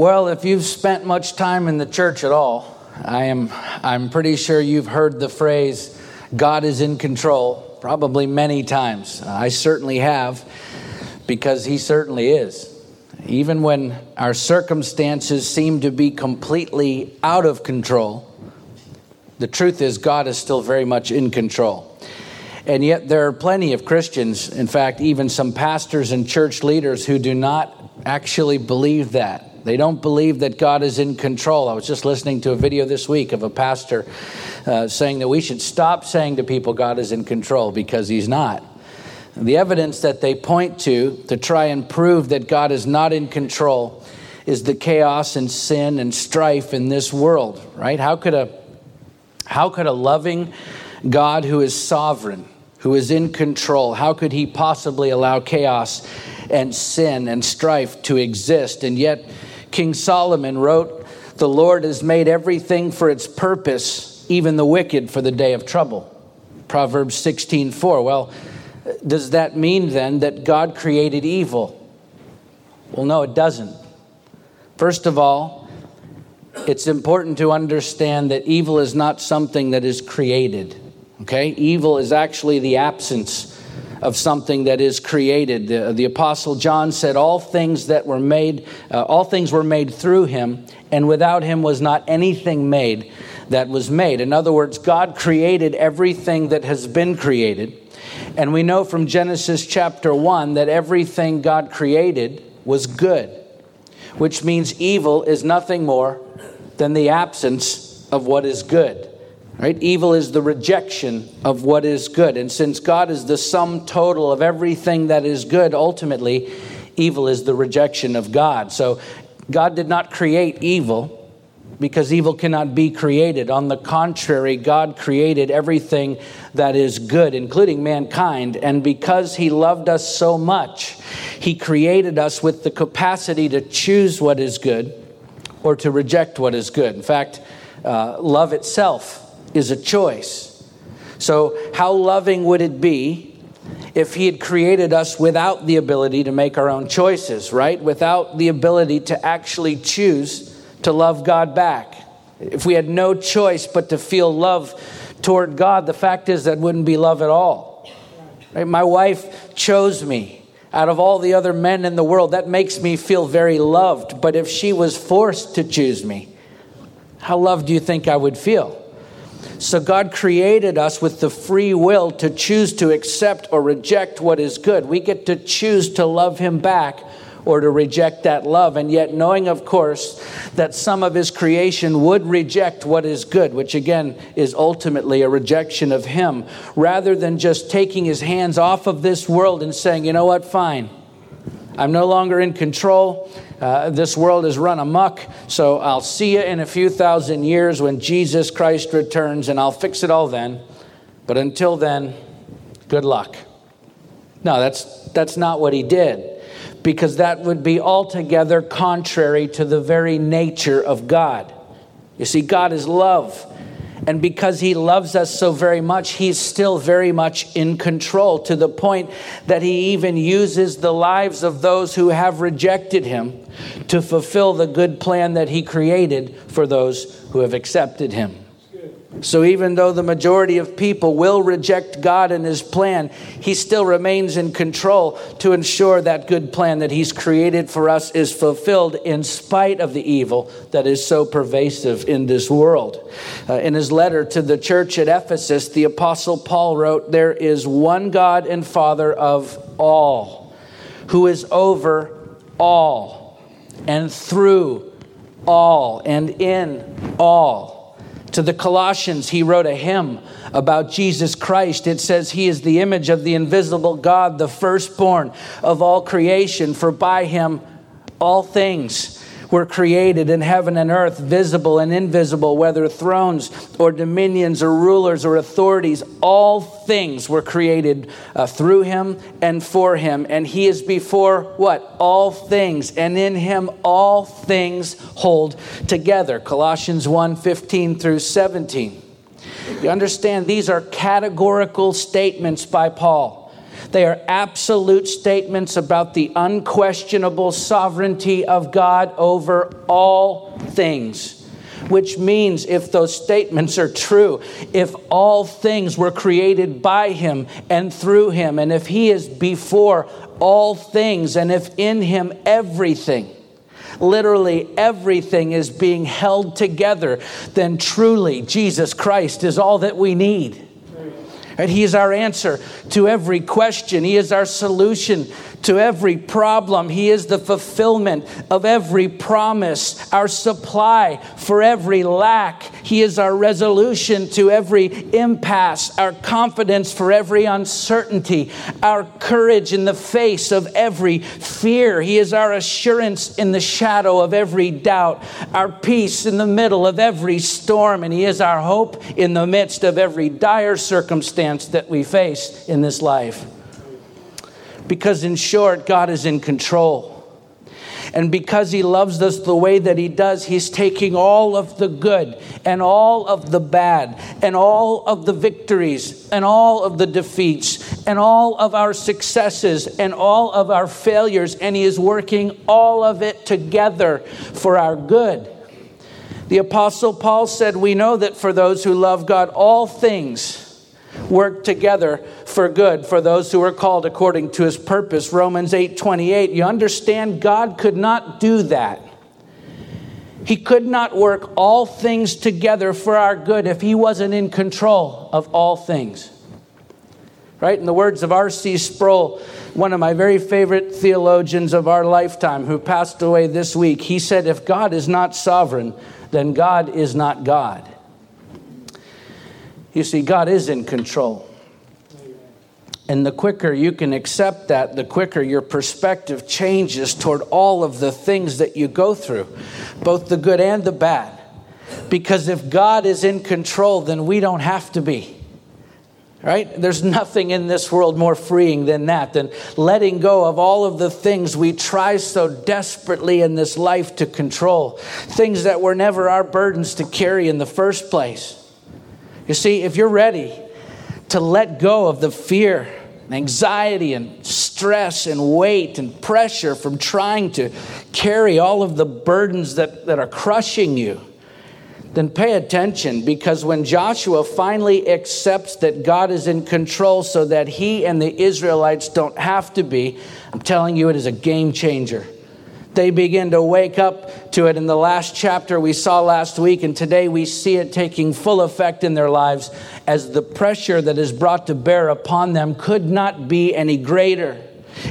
Well, if you've spent much time in the church at all, I am I'm pretty sure you've heard the phrase God is in control probably many times. I certainly have because he certainly is. Even when our circumstances seem to be completely out of control, the truth is God is still very much in control. And yet, there are plenty of Christians, in fact, even some pastors and church leaders, who do not actually believe that. They don't believe that God is in control. I was just listening to a video this week of a pastor uh, saying that we should stop saying to people God is in control because he's not. The evidence that they point to to try and prove that God is not in control is the chaos and sin and strife in this world, right? How could a how could a loving God who is sovereign, who is in control, how could he possibly allow chaos and sin and strife to exist? And yet King Solomon wrote, The Lord has made everything for its purpose, even the wicked for the day of trouble. Proverbs 16 4. Well, does that mean then that God created evil? Well, no, it doesn't. First of all, it's important to understand that evil is not something that is created. Okay? Evil is actually the absence of something that is created. The, the Apostle John said, All things that were made, uh, all things were made through him, and without him was not anything made that was made. In other words, God created everything that has been created. And we know from Genesis chapter 1 that everything God created was good, which means evil is nothing more than the absence of what is good. Right? Evil is the rejection of what is good. And since God is the sum total of everything that is good, ultimately, evil is the rejection of God. So God did not create evil because evil cannot be created. On the contrary, God created everything that is good, including mankind. And because He loved us so much, He created us with the capacity to choose what is good or to reject what is good. In fact, uh, love itself is a choice. So, how loving would it be if He had created us without the ability to make our own choices, right? Without the ability to actually choose to love God back. If we had no choice but to feel love toward God, the fact is that wouldn't be love at all. Right? My wife chose me out of all the other men in the world. That makes me feel very loved. But if she was forced to choose me, how loved do you think I would feel? So God created us with the free will to choose to accept or reject what is good. We get to choose to love Him back or to reject that love. And yet, knowing, of course, that some of His creation would reject what is good, which again is ultimately a rejection of Him, rather than just taking His hands off of this world and saying, you know what, fine. I'm no longer in control. Uh, this world is run amok, so I'll see you in a few thousand years when Jesus Christ returns, and I'll fix it all then. But until then, good luck. No, that's, that's not what he did, because that would be altogether contrary to the very nature of God. You see, God is love. And because he loves us so very much, he's still very much in control to the point that he even uses the lives of those who have rejected him to fulfill the good plan that he created for those who have accepted him. So even though the majority of people will reject God and his plan, he still remains in control to ensure that good plan that he's created for us is fulfilled in spite of the evil that is so pervasive in this world. Uh, in his letter to the church at Ephesus, the apostle Paul wrote, There is one God and Father of all, who is over all and through all and in all to the Colossians, he wrote a hymn about Jesus Christ. It says, He is the image of the invisible God, the firstborn of all creation, for by him all things were created in heaven and earth, visible and invisible, whether thrones or dominions or rulers or authorities, all things were created uh, through him and for him. And he is before what? All things. And in him all things hold together. Colossians 1 15 through 17. You understand, these are categorical statements by Paul. They are absolute statements about the unquestionable sovereignty of God over all things. Which means, if those statements are true, if all things were created by Him and through Him, and if He is before all things, and if in Him everything, literally everything is being held together, then truly Jesus Christ is all that we need. And he is our answer to every question. He is our solution to every problem. He is the fulfillment of every promise, our supply for every lack. He is our resolution to every impasse, our confidence for every uncertainty, our courage in the face of every fear. He is our assurance in the shadow of every doubt, our peace in the middle of every storm, and He is our hope in the midst of every dire circumstance that we face in this life. Because, in short, God is in control. And because He loves us the way that He does, He's taking all of the good and all of the bad and all of the victories and all of the defeats and all of our successes and all of our failures, and He is working all of it together for our good. The Apostle Paul said, We know that for those who love God, all things work together for good for those who are called according to his purpose. Romans 8 28 you understand god could not do that. He could not work all things together for our good if he wasn't in control of all things. Right? In the words of r.c sproul one of my very favorite theologians of our lifetime who passed away this week he said if god is not sovereign then god is not god you see, God is in control. And the quicker you can accept that, the quicker your perspective changes toward all of the things that you go through, both the good and the bad. Because if God is in control, then we don't have to be. Right? There's nothing in this world more freeing than that, than letting go of all of the things we try so desperately in this life to control, things that were never our burdens to carry in the first place. You see, if you're ready to let go of the fear and anxiety and stress and weight and pressure from trying to carry all of the burdens that, that are crushing you, then pay attention because when Joshua finally accepts that God is in control so that he and the Israelites don't have to be, I'm telling you, it is a game changer they begin to wake up to it. In the last chapter we saw last week, and today we see it taking full effect in their lives as the pressure that is brought to bear upon them could not be any greater.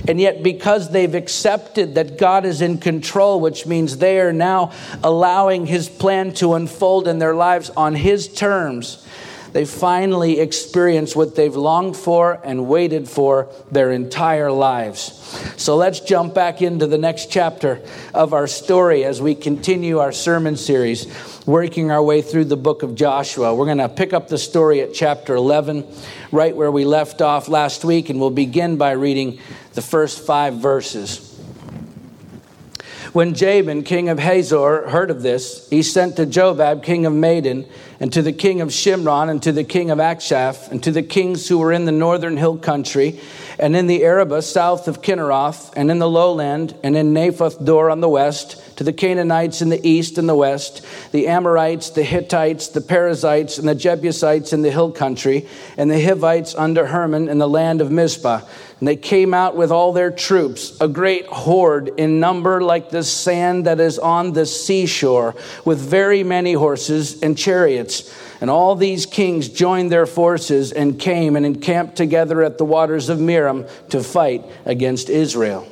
And yet, because they've accepted that God is in control, which means they are now allowing His plan to unfold in their lives on His terms, they finally experience what they've longed for and waited for their entire lives. So let's jump back into the next chapter of our story as we continue our sermon series, working our way through the book of Joshua. We're going to pick up the story at chapter 11, right where we left off last week, and we'll begin by reading the first five verses. When Jabin, king of Hazor, heard of this, he sent to Jobab, king of Madon, and to the king of Shimron, and to the king of Achshaph, and to the kings who were in the northern hill country, and in the Arabah south of Kinneroth, and in the lowland, and in Naphoth Dor on the west, to the Canaanites in the east and the west, the Amorites, the Hittites, the Perizzites, and the Jebusites in the hill country, and the Hivites under Hermon in the land of Mizpah. And they came out with all their troops, a great horde in number like the sand that is on the seashore, with very many horses and chariots. And all these kings joined their forces and came and encamped together at the waters of Merom to fight against Israel.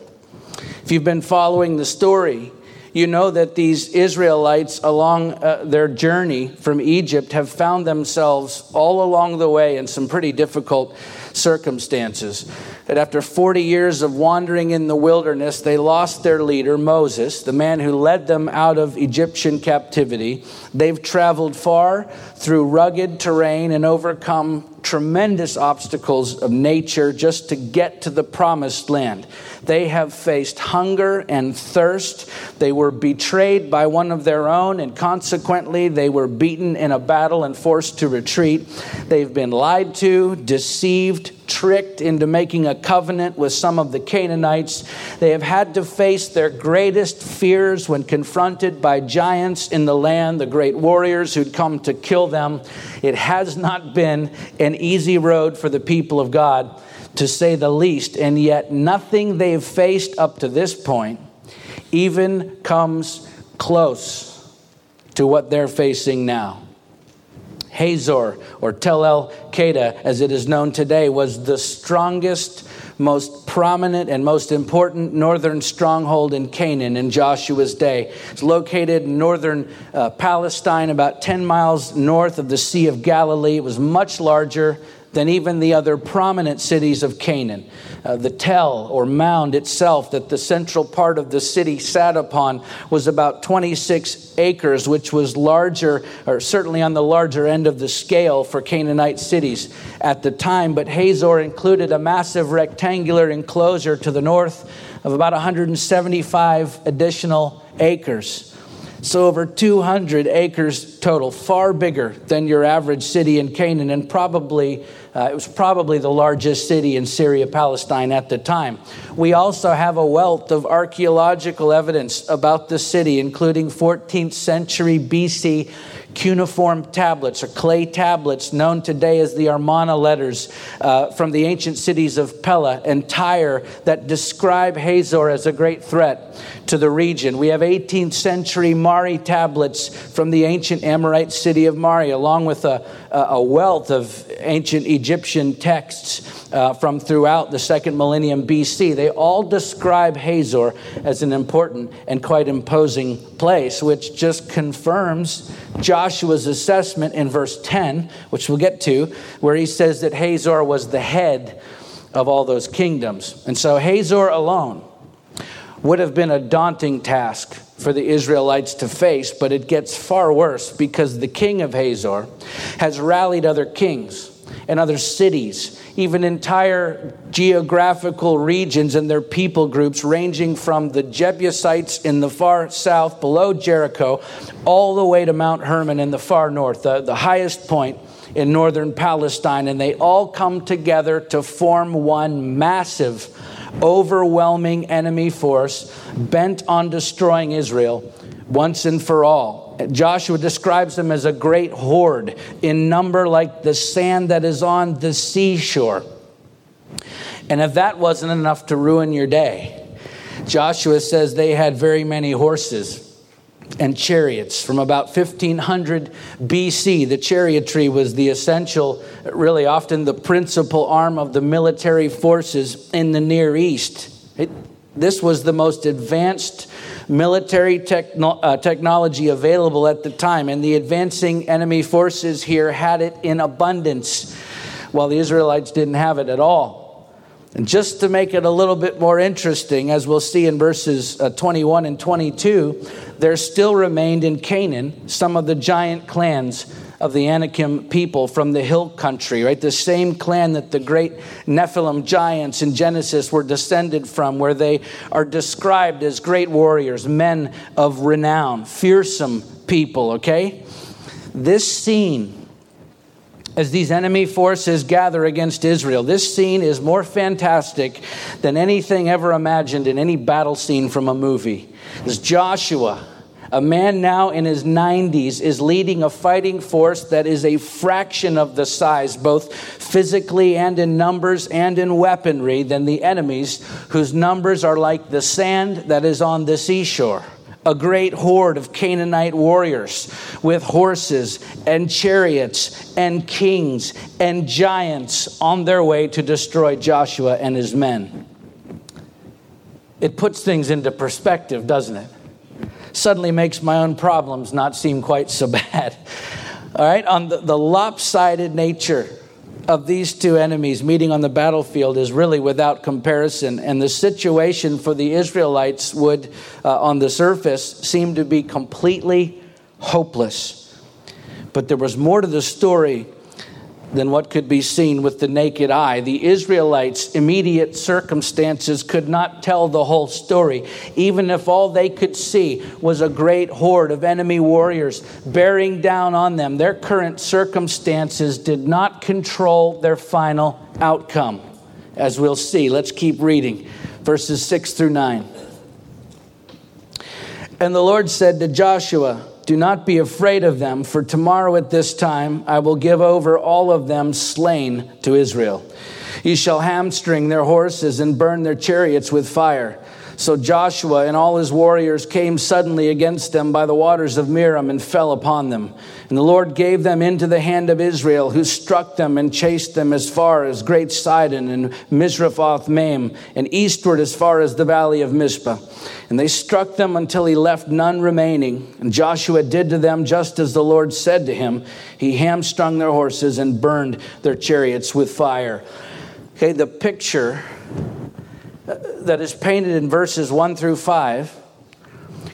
If you've been following the story, you know that these Israelites, along uh, their journey from Egypt, have found themselves all along the way in some pretty difficult circumstances. That after 40 years of wandering in the wilderness, they lost their leader, Moses, the man who led them out of Egyptian captivity. They've traveled far through rugged terrain and overcome tremendous obstacles of nature just to get to the promised land. They have faced hunger and thirst. They were betrayed by one of their own, and consequently, they were beaten in a battle and forced to retreat. They've been lied to, deceived, tricked into making a covenant with some of the Canaanites. They have had to face their greatest fears when confronted by giants in the land, the great warriors who'd come to kill them. It has not been an easy road for the people of God, to say the least, and yet nothing they've faced up to this point even comes close to what they're facing now. Hazor, or Tel El Keda, as it is known today, was the strongest, most prominent, and most important northern stronghold in Canaan in Joshua's day. It's located in northern uh, Palestine, about 10 miles north of the Sea of Galilee. It was much larger than even the other prominent cities of Canaan. Uh, the tell or mound itself that the central part of the city sat upon was about 26 acres, which was larger, or certainly on the larger end of the scale for Canaanite cities at the time. But Hazor included a massive rectangular enclosure to the north of about 175 additional acres. So, over 200 acres total, far bigger than your average city in Canaan, and probably uh, it was probably the largest city in Syria, Palestine at the time. We also have a wealth of archaeological evidence about the city, including 14th century BC cuneiform tablets or clay tablets known today as the Armana letters uh, from the ancient cities of Pella and Tyre that describe Hazor as a great threat to the region. We have 18th century Mari tablets from the ancient Amorite city of Mari, along with a, a wealth of ancient Egyptian texts uh, from throughout the second millennium BC. They all describe Hazor as an important and quite imposing place, which just confirms Joshua's assessment in verse 10, which we'll get to, where he says that Hazor was the head of all those kingdoms. And so Hazor alone would have been a daunting task for the Israelites to face, but it gets far worse because the king of Hazor has rallied other kings and other cities, even entire geographical regions and their people groups, ranging from the Jebusites in the far south below Jericho all the way to Mount Hermon in the far north, the, the highest point in northern Palestine. And they all come together to form one massive, overwhelming enemy force bent on destroying Israel once and for all. Joshua describes them as a great horde in number like the sand that is on the seashore. And if that wasn't enough to ruin your day, Joshua says they had very many horses and chariots. From about 1500 BC, the chariotry was the essential, really often the principal arm of the military forces in the Near East. It, this was the most advanced military techno- uh, technology available at the time, and the advancing enemy forces here had it in abundance, while the Israelites didn't have it at all. And just to make it a little bit more interesting, as we'll see in verses uh, 21 and 22, there still remained in Canaan some of the giant clans of the Anakim people from the hill country, right? The same clan that the great Nephilim giants in Genesis were descended from, where they are described as great warriors, men of renown, fearsome people, okay? This scene as these enemy forces gather against Israel. This scene is more fantastic than anything ever imagined in any battle scene from a movie. As Joshua, a man now in his 90s, is leading a fighting force that is a fraction of the size, both physically and in numbers and in weaponry, than the enemies, whose numbers are like the sand that is on the seashore a great horde of Canaanite warriors with horses and chariots and kings and giants on their way to destroy Joshua and his men. It puts things into perspective, doesn't it? Suddenly makes my own problems not seem quite so bad. All right, on the, the lopsided nature of these two enemies meeting on the battlefield is really without comparison. And the situation for the Israelites would, uh, on the surface, seem to be completely hopeless. But there was more to the story than what could be seen with the naked eye. The Israelites' immediate circumstances could not tell the whole story, even if all they could see was a great horde of enemy warriors bearing down on them. Their current circumstances did not control their final outcome, as we'll see. Let's keep reading verses 6 through 9. And the Lord said to Joshua, do not be afraid of them, for tomorrow at this time I will give over all of them slain to Israel. You shall hamstring their horses and burn their chariots with fire. So Joshua and all his warriors came suddenly against them by the waters of Merom and fell upon them. And the Lord gave them into the hand of Israel, who struck them and chased them as far as Great Sidon and Misrephoth Maim, and eastward as far as the valley of Mizpah. And they struck them until he left none remaining. And Joshua did to them just as the Lord said to him. He hamstrung their horses and burned their chariots with fire. Okay, the picture uh, that is painted in verses 1 through 5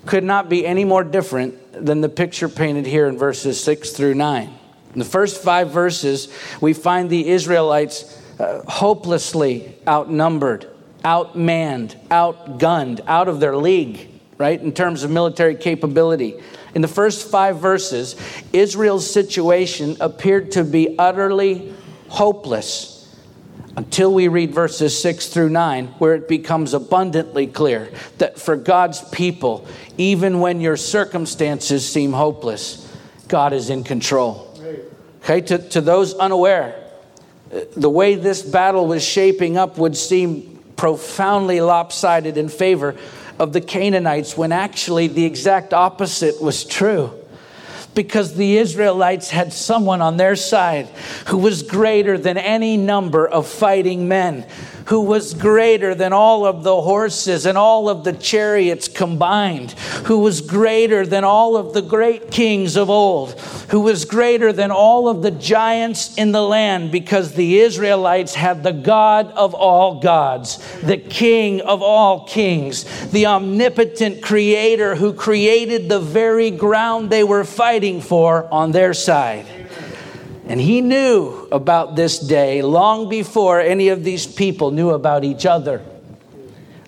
could not be any more different than the picture painted here in verses 6 through 9. In the first five verses, we find the Israelites uh, hopelessly outnumbered, outmanned, outgunned, out of their league, right, in terms of military capability. In the first five verses, Israel's situation appeared to be utterly hopeless until we read verses 6 through 9, where it becomes abundantly clear that for God's people, even when your circumstances seem hopeless, God is in control. Okay, to, to those unaware, the way this battle was shaping up would seem profoundly lopsided in favor of the Canaanites when actually the exact opposite was true because the Israelites had someone on their side who was greater than any number of fighting men, who was greater than all of the horses and all of the chariots combined, who was greater than all of the great kings of old, who was greater than all of the giants in the land, because the Israelites had the God of all gods, the King of all kings, the omnipotent creator who created the very ground they were fighting for on their side. And he knew about this day long before any of these people knew about each other.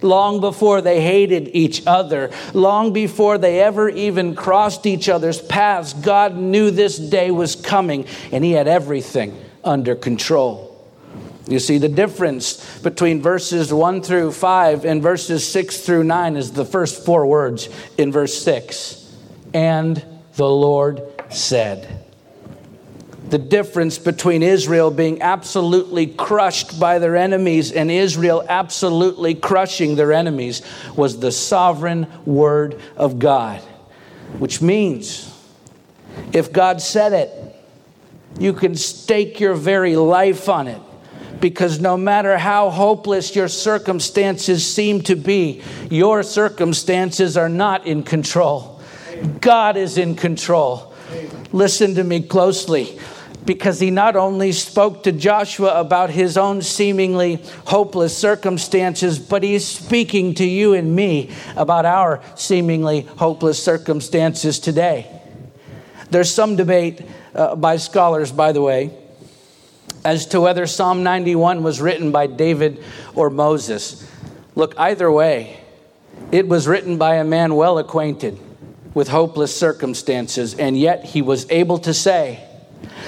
Long before they hated each other, long before they ever even crossed each other's paths, God knew this day was coming and He had everything under control. You see, the difference between verses 1 through 5 and verses 6 through 9 is the first four words in verse 6. And the Lord said the difference between Israel being absolutely crushed by their enemies and Israel absolutely crushing their enemies was the sovereign word of God. Which means if God said it, you can stake your very life on it. Because no matter how hopeless your circumstances seem to be, your circumstances are not in control. God is in control. Listen to me closely because he not only spoke to Joshua about his own seemingly hopeless circumstances, but he's speaking to you and me about our seemingly hopeless circumstances today. There's some debate uh, by scholars, by the way, as to whether Psalm 91 was written by David or Moses. Look, either way, it was written by a man well acquainted with hopeless circumstances, and yet he was able to say,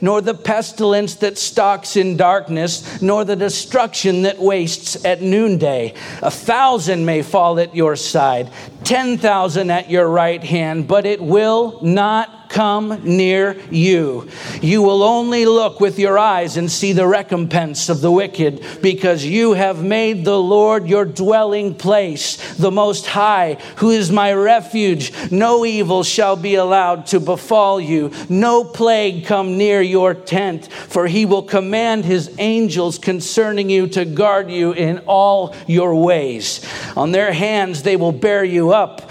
nor the pestilence that stalks in darkness, nor the destruction that wastes at noonday. A thousand may fall at your side, ten thousand at your right hand, but it will not come near you. You will only look with your eyes and see the recompense of the wicked, because you have made the Lord your dwelling place, the Most High, who is my refuge. No evil shall be allowed to befall you, no plague come near your tent, for he will command his angels concerning you to guard you in all your ways. On their hands they will bear you up,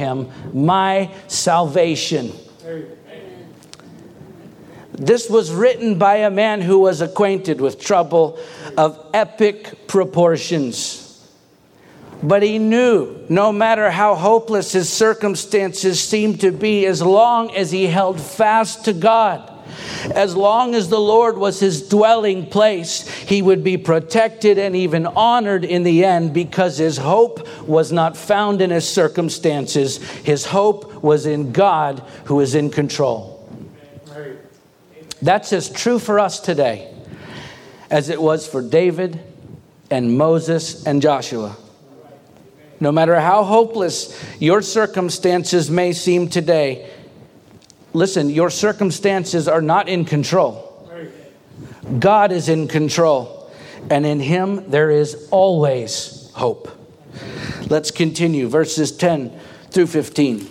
him my salvation. This was written by a man who was acquainted with trouble of epic proportions. But he knew no matter how hopeless his circumstances seemed to be, as long as he held fast to God, as long as the Lord was his dwelling place, he would be protected and even honored in the end because his hope was not found in his circumstances. His hope was in God who is in control. That's as true for us today as it was for David and Moses and Joshua. No matter how hopeless your circumstances may seem today, listen, your circumstances are not in control. God is in control, and in Him there is always hope. Let's continue, verses 10 through 15.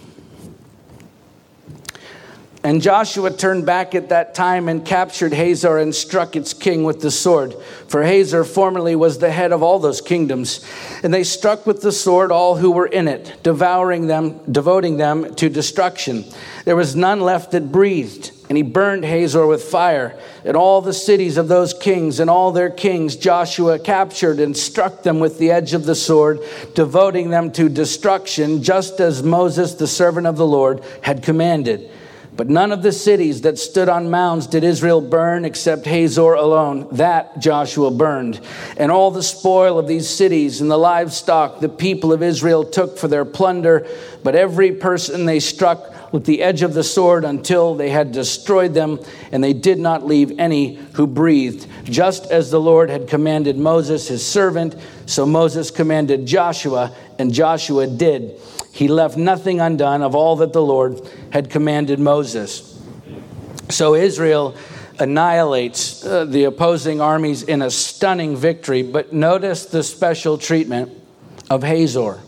And Joshua turned back at that time and captured Hazor and struck its king with the sword. For Hazor formerly was the head of all those kingdoms. And they struck with the sword all who were in it, devouring them, devoting them to destruction. There was none left that breathed. And he burned Hazor with fire. And all the cities of those kings and all their kings Joshua captured and struck them with the edge of the sword, devoting them to destruction, just as Moses, the servant of the Lord, had commanded. But none of the cities that stood on mounds did Israel burn except Hazor alone. That Joshua burned. And all the spoil of these cities and the livestock the people of Israel took for their plunder, but every person they struck with the edge of the sword until they had destroyed them, and they did not leave any who breathed. Just as the Lord had commanded Moses, his servant, so Moses commanded Joshua, and Joshua did he left nothing undone of all that the Lord had commanded Moses. So Israel annihilates uh, the opposing armies in a stunning victory, but notice the special treatment of Hazor.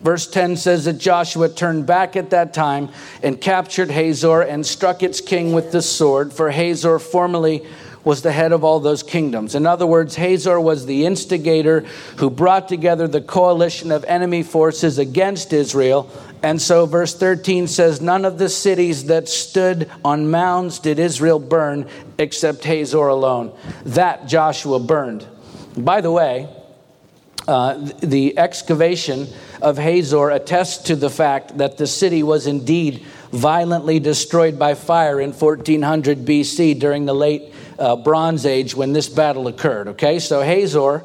Verse 10 says that Joshua turned back at that time and captured Hazor and struck its king with the sword, for Hazor formerly was the head of all those kingdoms. In other words, Hazor was the instigator who brought together the coalition of enemy forces against Israel. And so, verse 13 says, None of the cities that stood on mounds did Israel burn except Hazor alone. That Joshua burned. By the way, uh, the excavation of Hazor attests to the fact that the city was indeed violently destroyed by fire in 1400 BC during the late uh, Bronze Age when this battle occurred. Okay, so Hazor,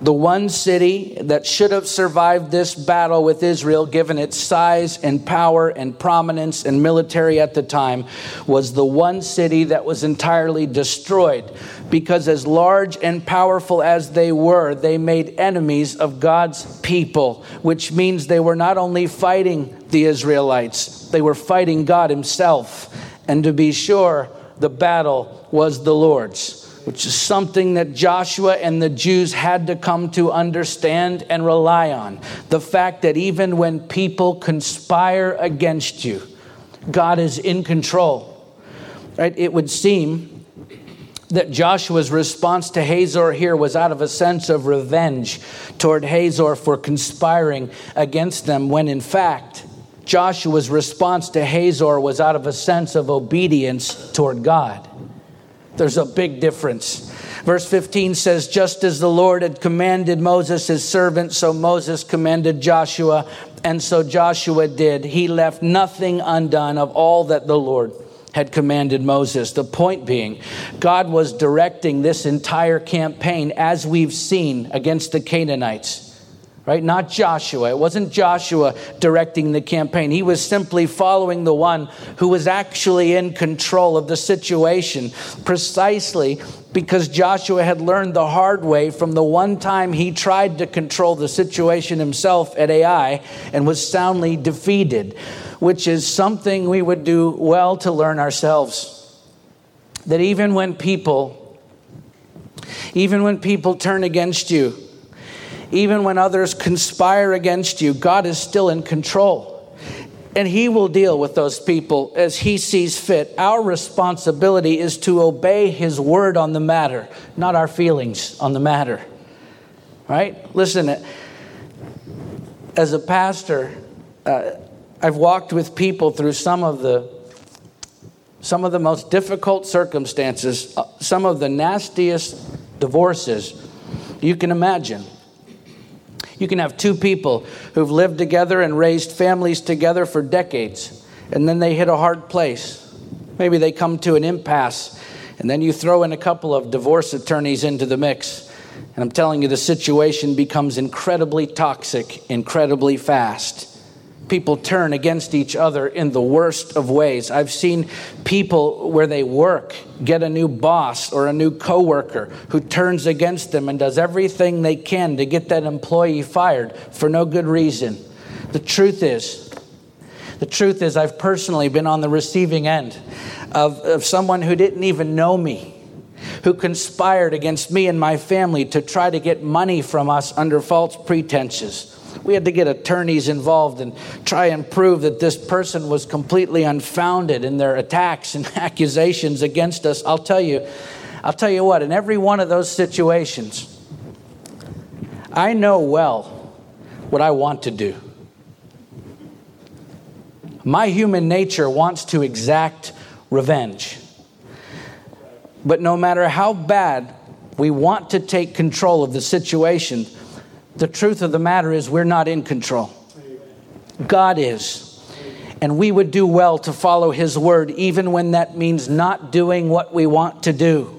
the one city that should have survived this battle with Israel, given its size and power and prominence and military at the time, was the one city that was entirely destroyed. Because, as large and powerful as they were, they made enemies of God's people, which means they were not only fighting the Israelites, they were fighting God Himself. And to be sure, the battle was the Lord's, which is something that Joshua and the Jews had to come to understand and rely on. The fact that even when people conspire against you, God is in control. Right? It would seem that Joshua's response to Hazor here was out of a sense of revenge toward Hazor for conspiring against them, when in fact, Joshua's response to Hazor was out of a sense of obedience toward God. There's a big difference. Verse 15 says, Just as the Lord had commanded Moses, his servant, so Moses commanded Joshua, and so Joshua did. He left nothing undone of all that the Lord had commanded Moses. The point being, God was directing this entire campaign, as we've seen, against the Canaanites right? Not Joshua. It wasn't Joshua directing the campaign. He was simply following the one who was actually in control of the situation, precisely because Joshua had learned the hard way from the one time he tried to control the situation himself at Ai and was soundly defeated, which is something we would do well to learn ourselves. That even when people even when people turn against you, even when others conspire against you, God is still in control. And He will deal with those people as He sees fit. Our responsibility is to obey His word on the matter, not our feelings on the matter. Right? Listen, as a pastor, uh, I've walked with people through some of the some of the most difficult circumstances, uh, some of the nastiest divorces you can imagine. You can have two people who've lived together and raised families together for decades, and then they hit a hard place. Maybe they come to an impasse, and then you throw in a couple of divorce attorneys into the mix. And I'm telling you, the situation becomes incredibly toxic, incredibly fast people turn against each other in the worst of ways. I've seen people where they work get a new boss or a new coworker who turns against them and does everything they can to get that employee fired for no good reason. The truth is, the truth is, I've personally been on the receiving end of, of someone who didn't even know me who conspired against me and my family to try to get money from us under false pretenses. We had to get attorneys involved and try and prove that this person was completely unfounded in their attacks and accusations against us. I'll tell you, I'll tell you what, in every one of those situations, I know well what I want to do. My human nature wants to exact revenge. But no matter how bad we want to take control of the situation, the truth of the matter is, we're not in control. God is. And we would do well to follow His word, even when that means not doing what we want to do.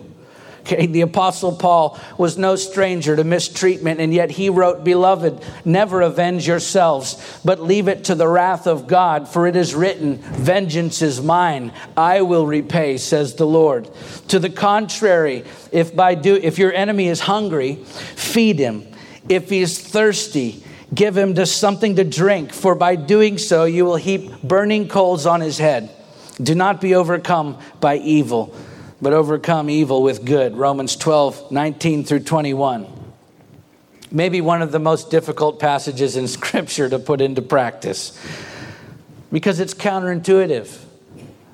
Okay, the Apostle Paul was no stranger to mistreatment, and yet he wrote, Beloved, never avenge yourselves, but leave it to the wrath of God, for it is written, Vengeance is mine, I will repay, says the Lord. To the contrary, if by do if your enemy is hungry, feed him. If he is thirsty, give him to something to drink, for by doing so you will heap burning coals on his head. Do not be overcome by evil, but overcome evil with good. Romans 12, 19 through 21. Maybe one of the most difficult passages in Scripture to put into practice because it's counterintuitive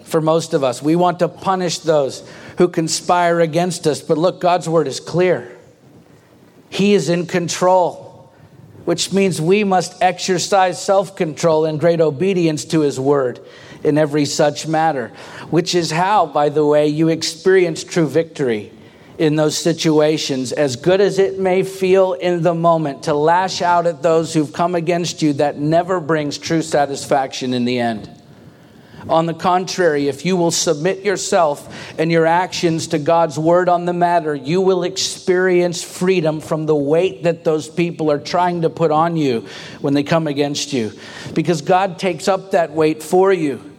for most of us. We want to punish those who conspire against us, but look, God's word is clear. He is in control, which means we must exercise self control and great obedience to His word in every such matter, which is how, by the way, you experience true victory in those situations, as good as it may feel in the moment, to lash out at those who've come against you, that never brings true satisfaction in the end. On the contrary, if you will submit yourself and your actions to God's word on the matter, you will experience freedom from the weight that those people are trying to put on you when they come against you. Because God takes up that weight for you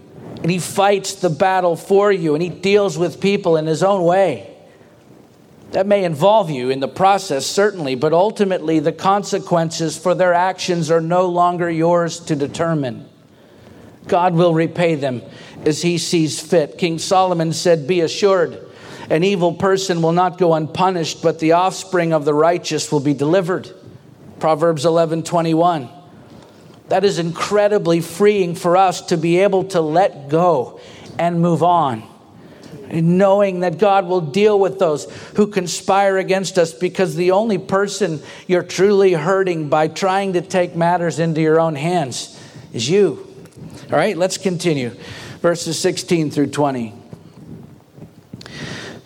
and He fights the battle for you and He deals with people in His own way. That may involve you in the process, certainly, but ultimately the consequences for their actions are no longer yours to determine. God will repay them as he sees fit. King Solomon said, Be assured, an evil person will not go unpunished, but the offspring of the righteous will be delivered. Proverbs 11 21. That is incredibly freeing for us to be able to let go and move on. Knowing that God will deal with those who conspire against us because the only person you're truly hurting by trying to take matters into your own hands is you. All right, let's continue. Verses 16 through 20.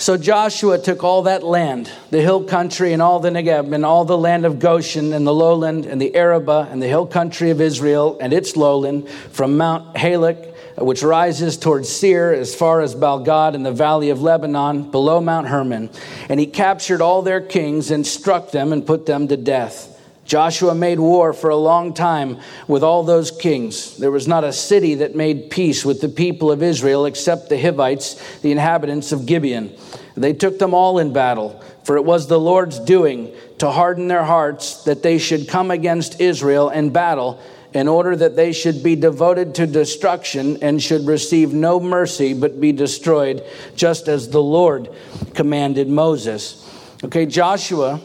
So Joshua took all that land, the hill country and all the Negeb, and all the land of Goshen and the lowland and the Arabah and the hill country of Israel and its lowland, from Mount Halak which rises towards Seir as far as Baal-gad in the valley of Lebanon, below Mount Hermon. And he captured all their kings and struck them and put them to death. Joshua made war for a long time with all those kings. There was not a city that made peace with the people of Israel except the Hivites, the inhabitants of Gibeon. They took them all in battle, for it was the Lord's doing to harden their hearts that they should come against Israel in battle, in order that they should be devoted to destruction and should receive no mercy but be destroyed, just as the Lord commanded Moses. Okay, Joshua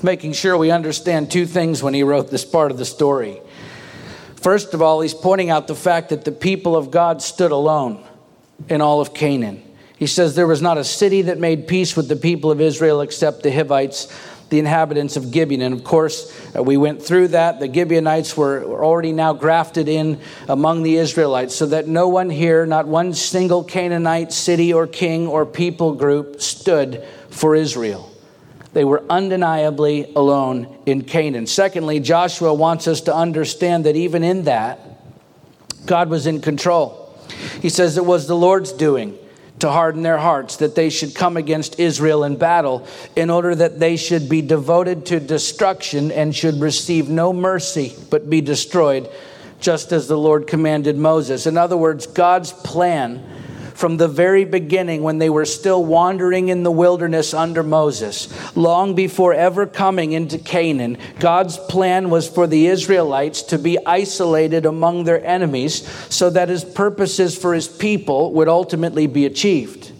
is making sure we understand two things when he wrote this part of the story. First of all, he's pointing out the fact that the people of God stood alone in all of Canaan. He says there was not a city that made peace with the people of Israel except the Hivites, the inhabitants of Gibeon. And of course, uh, we went through that. The Gibeonites were, were already now grafted in among the Israelites, so that no one here, not one single Canaanite city or king or people group, stood for Israel. They were undeniably alone in Canaan. Secondly, Joshua wants us to understand that even in that, God was in control. He says it was the Lord's doing to harden their hearts, that they should come against Israel in battle, in order that they should be devoted to destruction and should receive no mercy, but be destroyed, just as the Lord commanded Moses. In other words, God's plan from the very beginning when they were still wandering in the wilderness under Moses, long before ever coming into Canaan, God's plan was for the Israelites to be isolated among their enemies so that his purposes for his people would ultimately be achieved.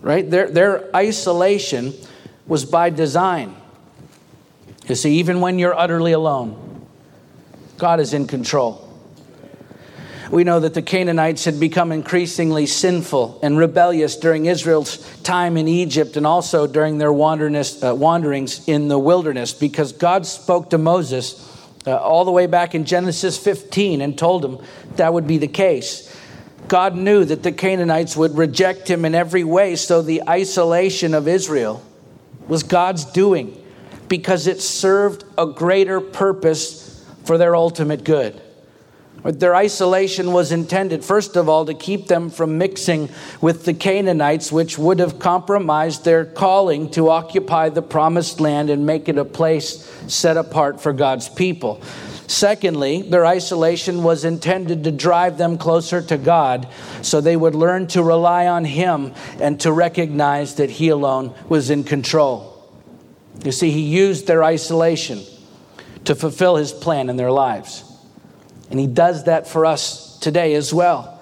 Right? Their, their isolation was by design. You see, even when you're utterly alone, God is in control. We know that the Canaanites had become increasingly sinful and rebellious during Israel's time in Egypt and also during their uh, wanderings in the wilderness because God spoke to Moses uh, all the way back in Genesis 15 and told him that would be the case. God knew that the Canaanites would reject him in every way, so the isolation of Israel was God's doing because it served a greater purpose for their ultimate good. Their isolation was intended, first of all, to keep them from mixing with the Canaanites, which would have compromised their calling to occupy the promised land and make it a place set apart for God's people. Secondly, their isolation was intended to drive them closer to God so they would learn to rely on Him and to recognize that He alone was in control. You see, He used their isolation to fulfill His plan in their lives. And He does that for us today as well.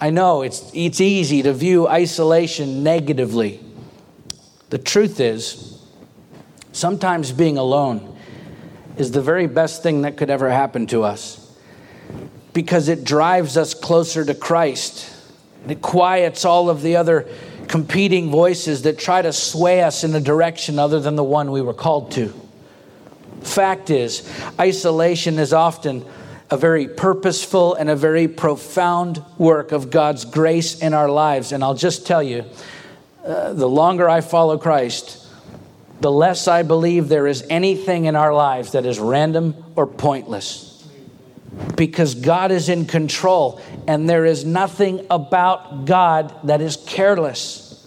I know it's, it's easy to view isolation negatively. The truth is, sometimes being alone is the very best thing that could ever happen to us because it drives us closer to Christ. It quiets all of the other competing voices that try to sway us in a direction other than the one we were called to. Fact is, isolation is often a very purposeful and a very profound work of God's grace in our lives. And I'll just tell you, uh, the longer I follow Christ, the less I believe there is anything in our lives that is random or pointless. Because God is in control, and there is nothing about God that is careless.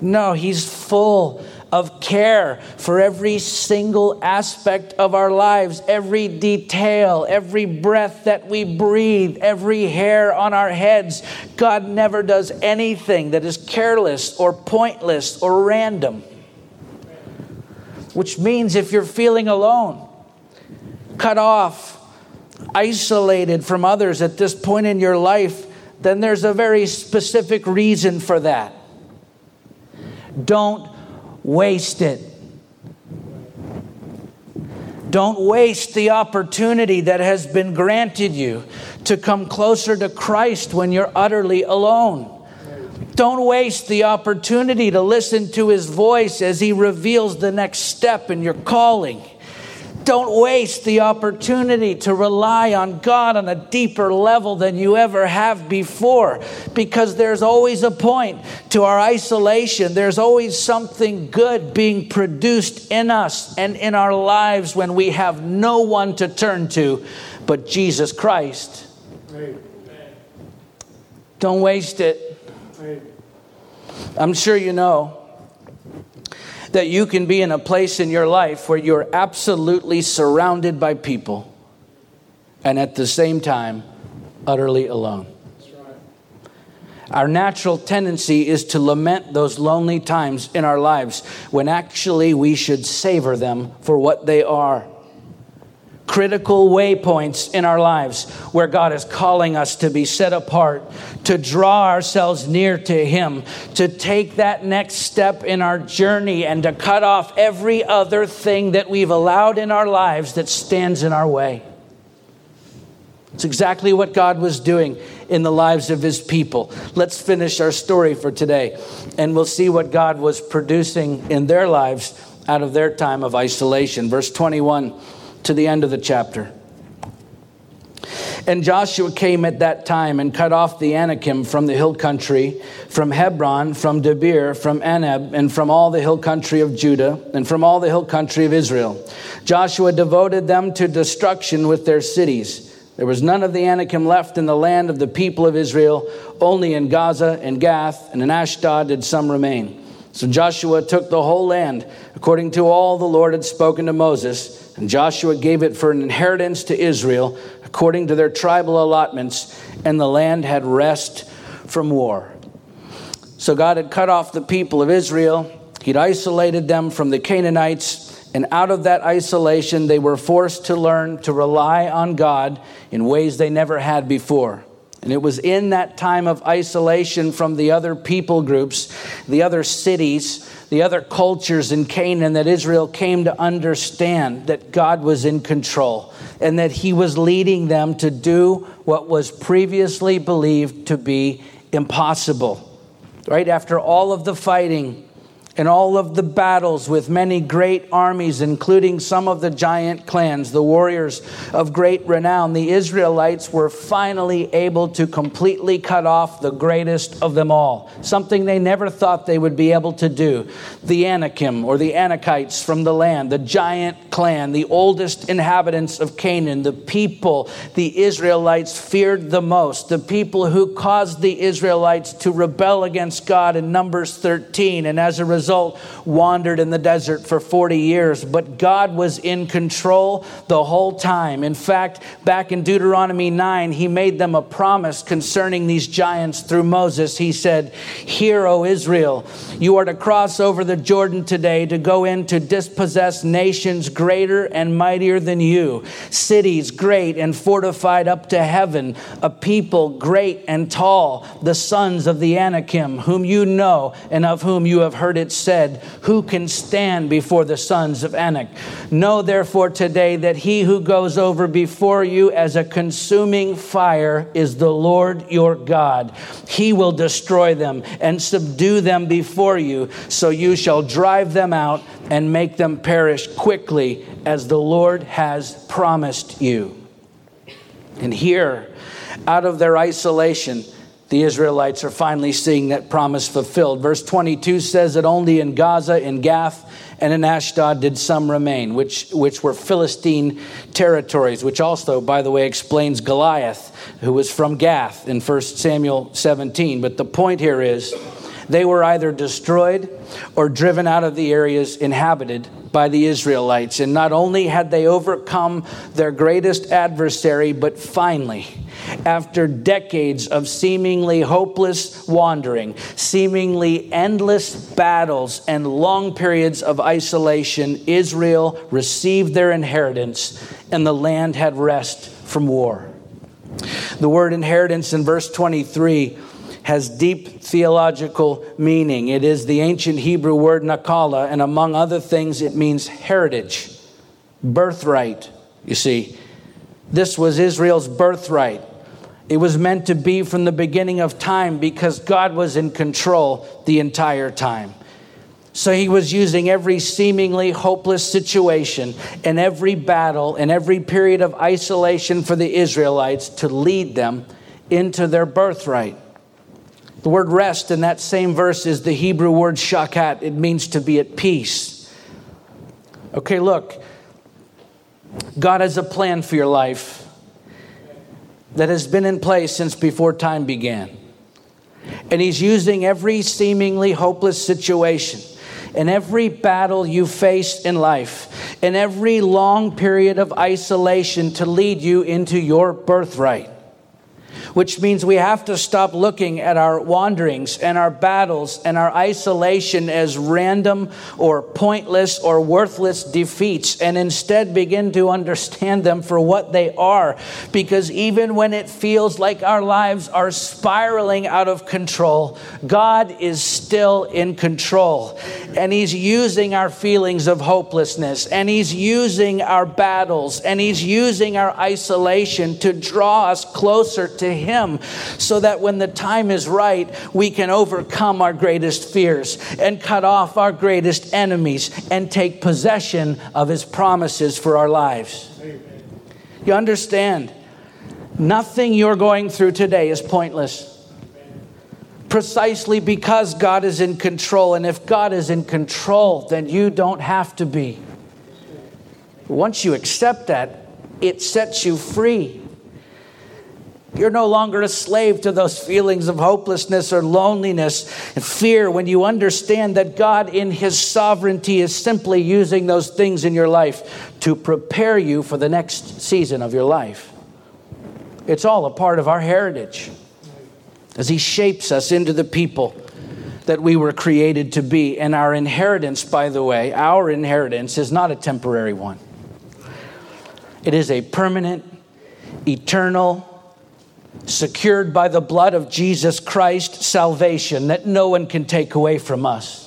No, He's full of care for every single aspect of our lives, every detail, every breath that we breathe, every hair on our heads. God never does anything that is careless or pointless or random. Which means if you're feeling alone, cut off, isolated from others at this point in your life, then there's a very specific reason for that. Don't waste it. Don't waste the opportunity that has been granted you to come closer to Christ when you're utterly alone. Don't waste the opportunity to listen to his voice as he reveals the next step in your calling. Don't waste the opportunity to rely on God on a deeper level than you ever have before because there's always a point to our isolation. There's always something good being produced in us and in our lives when we have no one to turn to but Jesus Christ. Don't waste it. I'm sure you know that you can be in a place in your life where you're absolutely surrounded by people and at the same time utterly alone. Our natural tendency is to lament those lonely times in our lives when actually we should savor them for what they are critical waypoints in our lives where God is calling us to be set apart, to draw ourselves near to Him, to take that next step in our journey, and to cut off every other thing that we've allowed in our lives that stands in our way. It's exactly what God was doing in the lives of His people. Let's finish our story for today, and we'll see what God was producing in their lives out of their time of isolation. Verse 21 to the end of the chapter. And Joshua came at that time and cut off the Anakim from the hill country, from Hebron, from Debir, from Anab, and from all the hill country of Judah, and from all the hill country of Israel. Joshua devoted them to destruction with their cities. There was none of the Anakim left in the land of the people of Israel, only in Gaza and Gath, and in Ashdod did some remain. So Joshua took the whole land, according to all the Lord had spoken to Moses and Joshua gave it for an inheritance to Israel according to their tribal allotments, and the land had rest from war. So God had cut off the people of Israel, He'd isolated them from the Canaanites, and out of that isolation, they were forced to learn to rely on God in ways they never had before. And it was in that time of isolation from the other people groups, the other cities, the other cultures in Canaan that Israel came to understand that God was in control and that he was leading them to do what was previously believed to be impossible. Right after all of the fighting, in all of the battles with many great armies, including some of the giant clans, the warriors of great renown, the Israelites were finally able to completely cut off the greatest of them all, something they never thought they would be able to do. The Anakim, or the Anakites from the land, the giant clan, the oldest inhabitants of Canaan, the people the Israelites feared the most, the people who caused the Israelites to rebel against God in Numbers 13, and as a result, result, wandered in the desert for 40 years. But God was in control the whole time. In fact, back in Deuteronomy 9, he made them a promise concerning these giants through Moses. He said, Hear, O Israel, you are to cross over the Jordan today to go in to dispossess nations greater and mightier than you, cities great and fortified up to heaven, a people great and tall, the sons of the Anakim, whom you know and of whom you have heard it said, Who can stand before the sons of Anak? Know therefore today that he who goes over before you as a consuming fire is the Lord your God. He will destroy them and subdue them before you, so you shall drive them out and make them perish quickly as the Lord has promised you. And here, out of their isolation, the Israelites are finally seeing that promise fulfilled. Verse 22 says that only in Gaza, in Gath, and in Ashdod did some remain, which, which were Philistine territories, which also, by the way, explains Goliath, who was from Gath in 1 Samuel 17. But the point here is they were either destroyed or driven out of the areas inhabited by the Israelites. And not only had they overcome their greatest adversary, but finally, after decades of seemingly hopeless wandering, seemingly endless battles, and long periods of isolation, Israel received their inheritance and the land had rest from war. The word inheritance in verse 23 has deep theological meaning. It is the ancient Hebrew word nakala, and among other things, it means heritage, birthright. You see, this was Israel's birthright. It was meant to be from the beginning of time because God was in control the entire time. So he was using every seemingly hopeless situation and every battle and every period of isolation for the Israelites to lead them into their birthright. The word rest in that same verse is the Hebrew word shakat. It means to be at peace. Okay, look, God has a plan for your life. that has been in place since before time began. And He's using every seemingly hopeless situation in every battle you face in life, in every long period of isolation to lead you into your birthright which means we have to stop looking at our wanderings and our battles and our isolation as random or pointless or worthless defeats and instead begin to understand them for what they are. Because even when it feels like our lives are spiraling out of control, God is still in control. And He's using our feelings of hopelessness, and He's using our battles, and He's using our isolation to draw us closer to him so that when the time is right, we can overcome our greatest fears and cut off our greatest enemies and take possession of His promises for our lives. You understand? Nothing you're going through today is pointless precisely because God is in control. And if God is in control, then you don't have to be. Once you accept that, it sets you free. You're no longer a slave to those feelings of hopelessness or loneliness and fear when you understand that God, in His sovereignty, is simply using those things in your life to prepare you for the next season of your life. It's all a part of our heritage as He shapes us into the people that we were created to be. And our inheritance, by the way, our inheritance is not a temporary one, it is a permanent, eternal, secured by the blood of Jesus Christ salvation that no one can take away from us.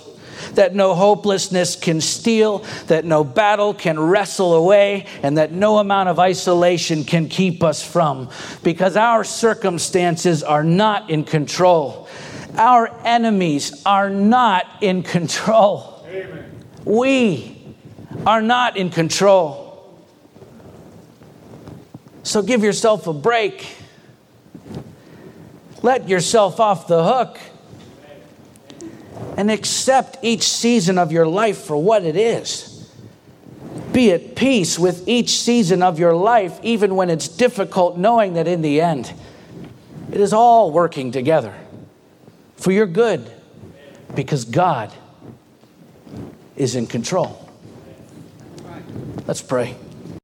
That no hopelessness can steal, that no battle can wrestle away, and that no amount of isolation can keep us from. Because our circumstances are not in control. Our enemies are not in control. Amen. We are not in control. So give yourself a break let yourself off the hook and accept each season of your life for what it is. Be at peace with each season of your life, even when it's difficult, knowing that in the end, it is all working together for your good because God is in control. Let's pray.